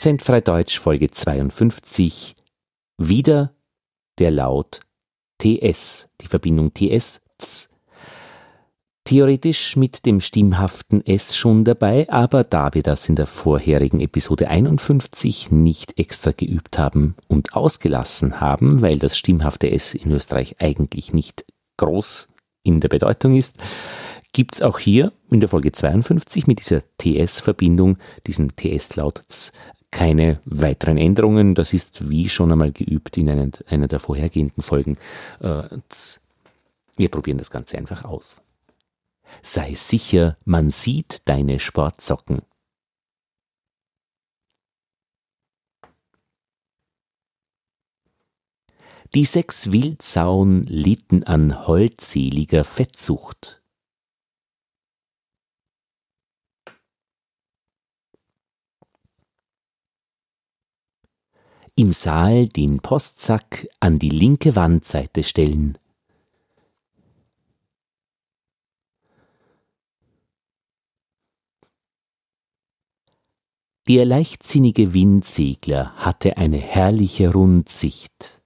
Akzentfrei Deutsch Folge 52. Wieder der Laut TS, die Verbindung TS. Z. Theoretisch mit dem stimmhaften S schon dabei, aber da wir das in der vorherigen Episode 51 nicht extra geübt haben und ausgelassen haben, weil das stimmhafte S in Österreich eigentlich nicht groß in der Bedeutung ist, gibt's auch hier in der Folge 52 mit dieser TS-Verbindung, diesem TS-Laut keine weiteren Änderungen. Das ist wie schon einmal geübt in einer, einer der vorhergehenden Folgen. Äh, wir probieren das Ganze einfach aus. Sei sicher, man sieht deine Sportsocken. Die sechs Wildsauen litten an holdseliger Fettsucht. Im Saal den Postsack an die linke Wandseite stellen. Der leichtsinnige Windsegler hatte eine herrliche Rundsicht.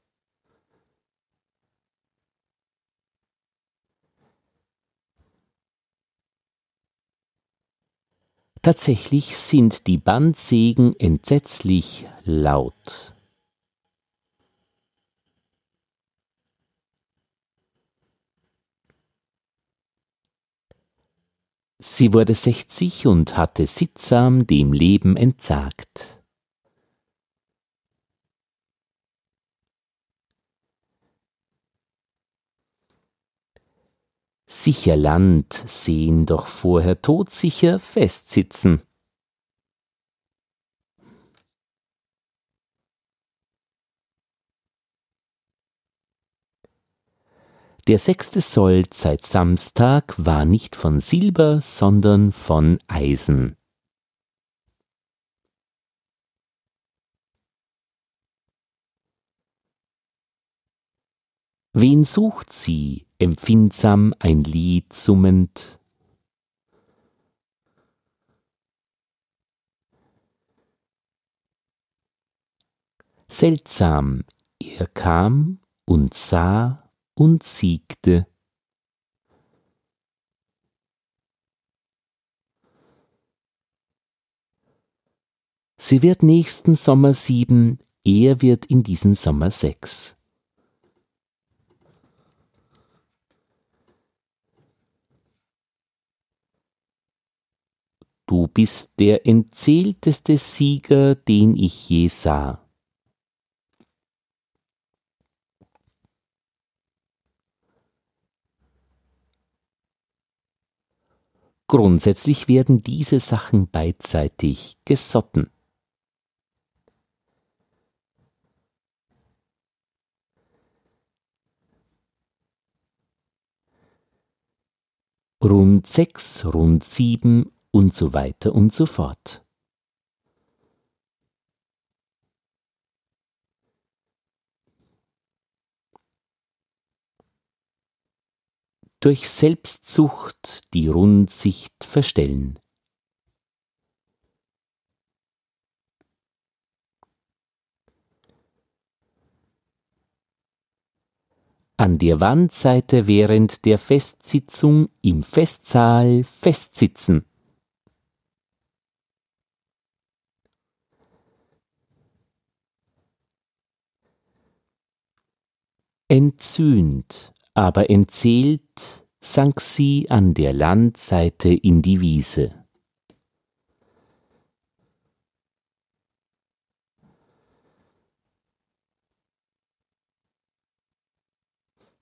Tatsächlich sind die Bandsägen entsetzlich laut. Sie wurde sechzig und hatte sittsam dem Leben entsagt. Sicher Land sehen, doch vorher todsicher festsitzen. Der sechste Sold seit Samstag war nicht von Silber, sondern von Eisen. Wen sucht sie, empfindsam ein Lied summend? Seltsam, er kam und sah und siegte. Sie wird nächsten Sommer sieben, er wird in diesen Sommer sechs. Du bist der entzählteste Sieger, den ich je sah. Grundsätzlich werden diese Sachen beidseitig gesotten. Rund sechs, rund sieben und so weiter und so fort. Durch Selbstsucht die Rundsicht verstellen. An der Wandseite während der Festsitzung im Festsaal festsitzen. Entzünd aber entzählt sank sie an der Landseite in die Wiese.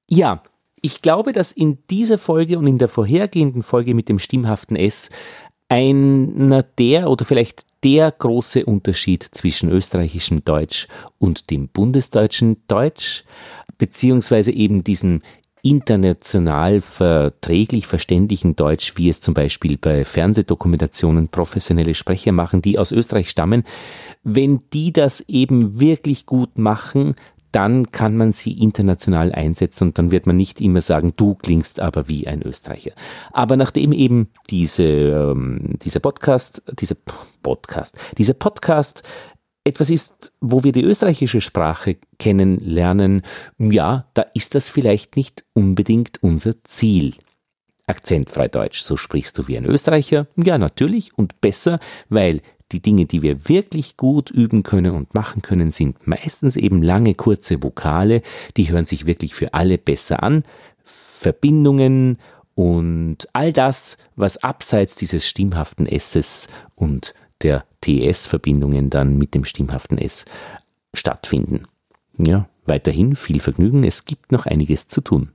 Ja, ich glaube, dass in dieser Folge und in der vorhergehenden Folge mit dem stimmhaften S einer der oder vielleicht der große Unterschied zwischen österreichischem Deutsch und dem bundesdeutschen Deutsch, beziehungsweise eben diesem international verträglich verständigen Deutsch, wie es zum Beispiel bei Fernsehdokumentationen professionelle Sprecher machen, die aus Österreich stammen, wenn die das eben wirklich gut machen, dann kann man sie international einsetzen und dann wird man nicht immer sagen, du klingst aber wie ein Österreicher. Aber nachdem eben diese, ähm, dieser Podcast, dieser Podcast, dieser Podcast etwas ist, wo wir die österreichische Sprache kennenlernen, ja, da ist das vielleicht nicht unbedingt unser Ziel. Akzentfrei Deutsch, so sprichst du wie ein Österreicher? Ja, natürlich und besser, weil die Dinge, die wir wirklich gut üben können und machen können, sind meistens eben lange, kurze Vokale, die hören sich wirklich für alle besser an. Verbindungen und all das, was abseits dieses stimmhaften S's und der TS-Verbindungen dann mit dem stimmhaften S stattfinden. Ja, weiterhin viel Vergnügen, es gibt noch einiges zu tun.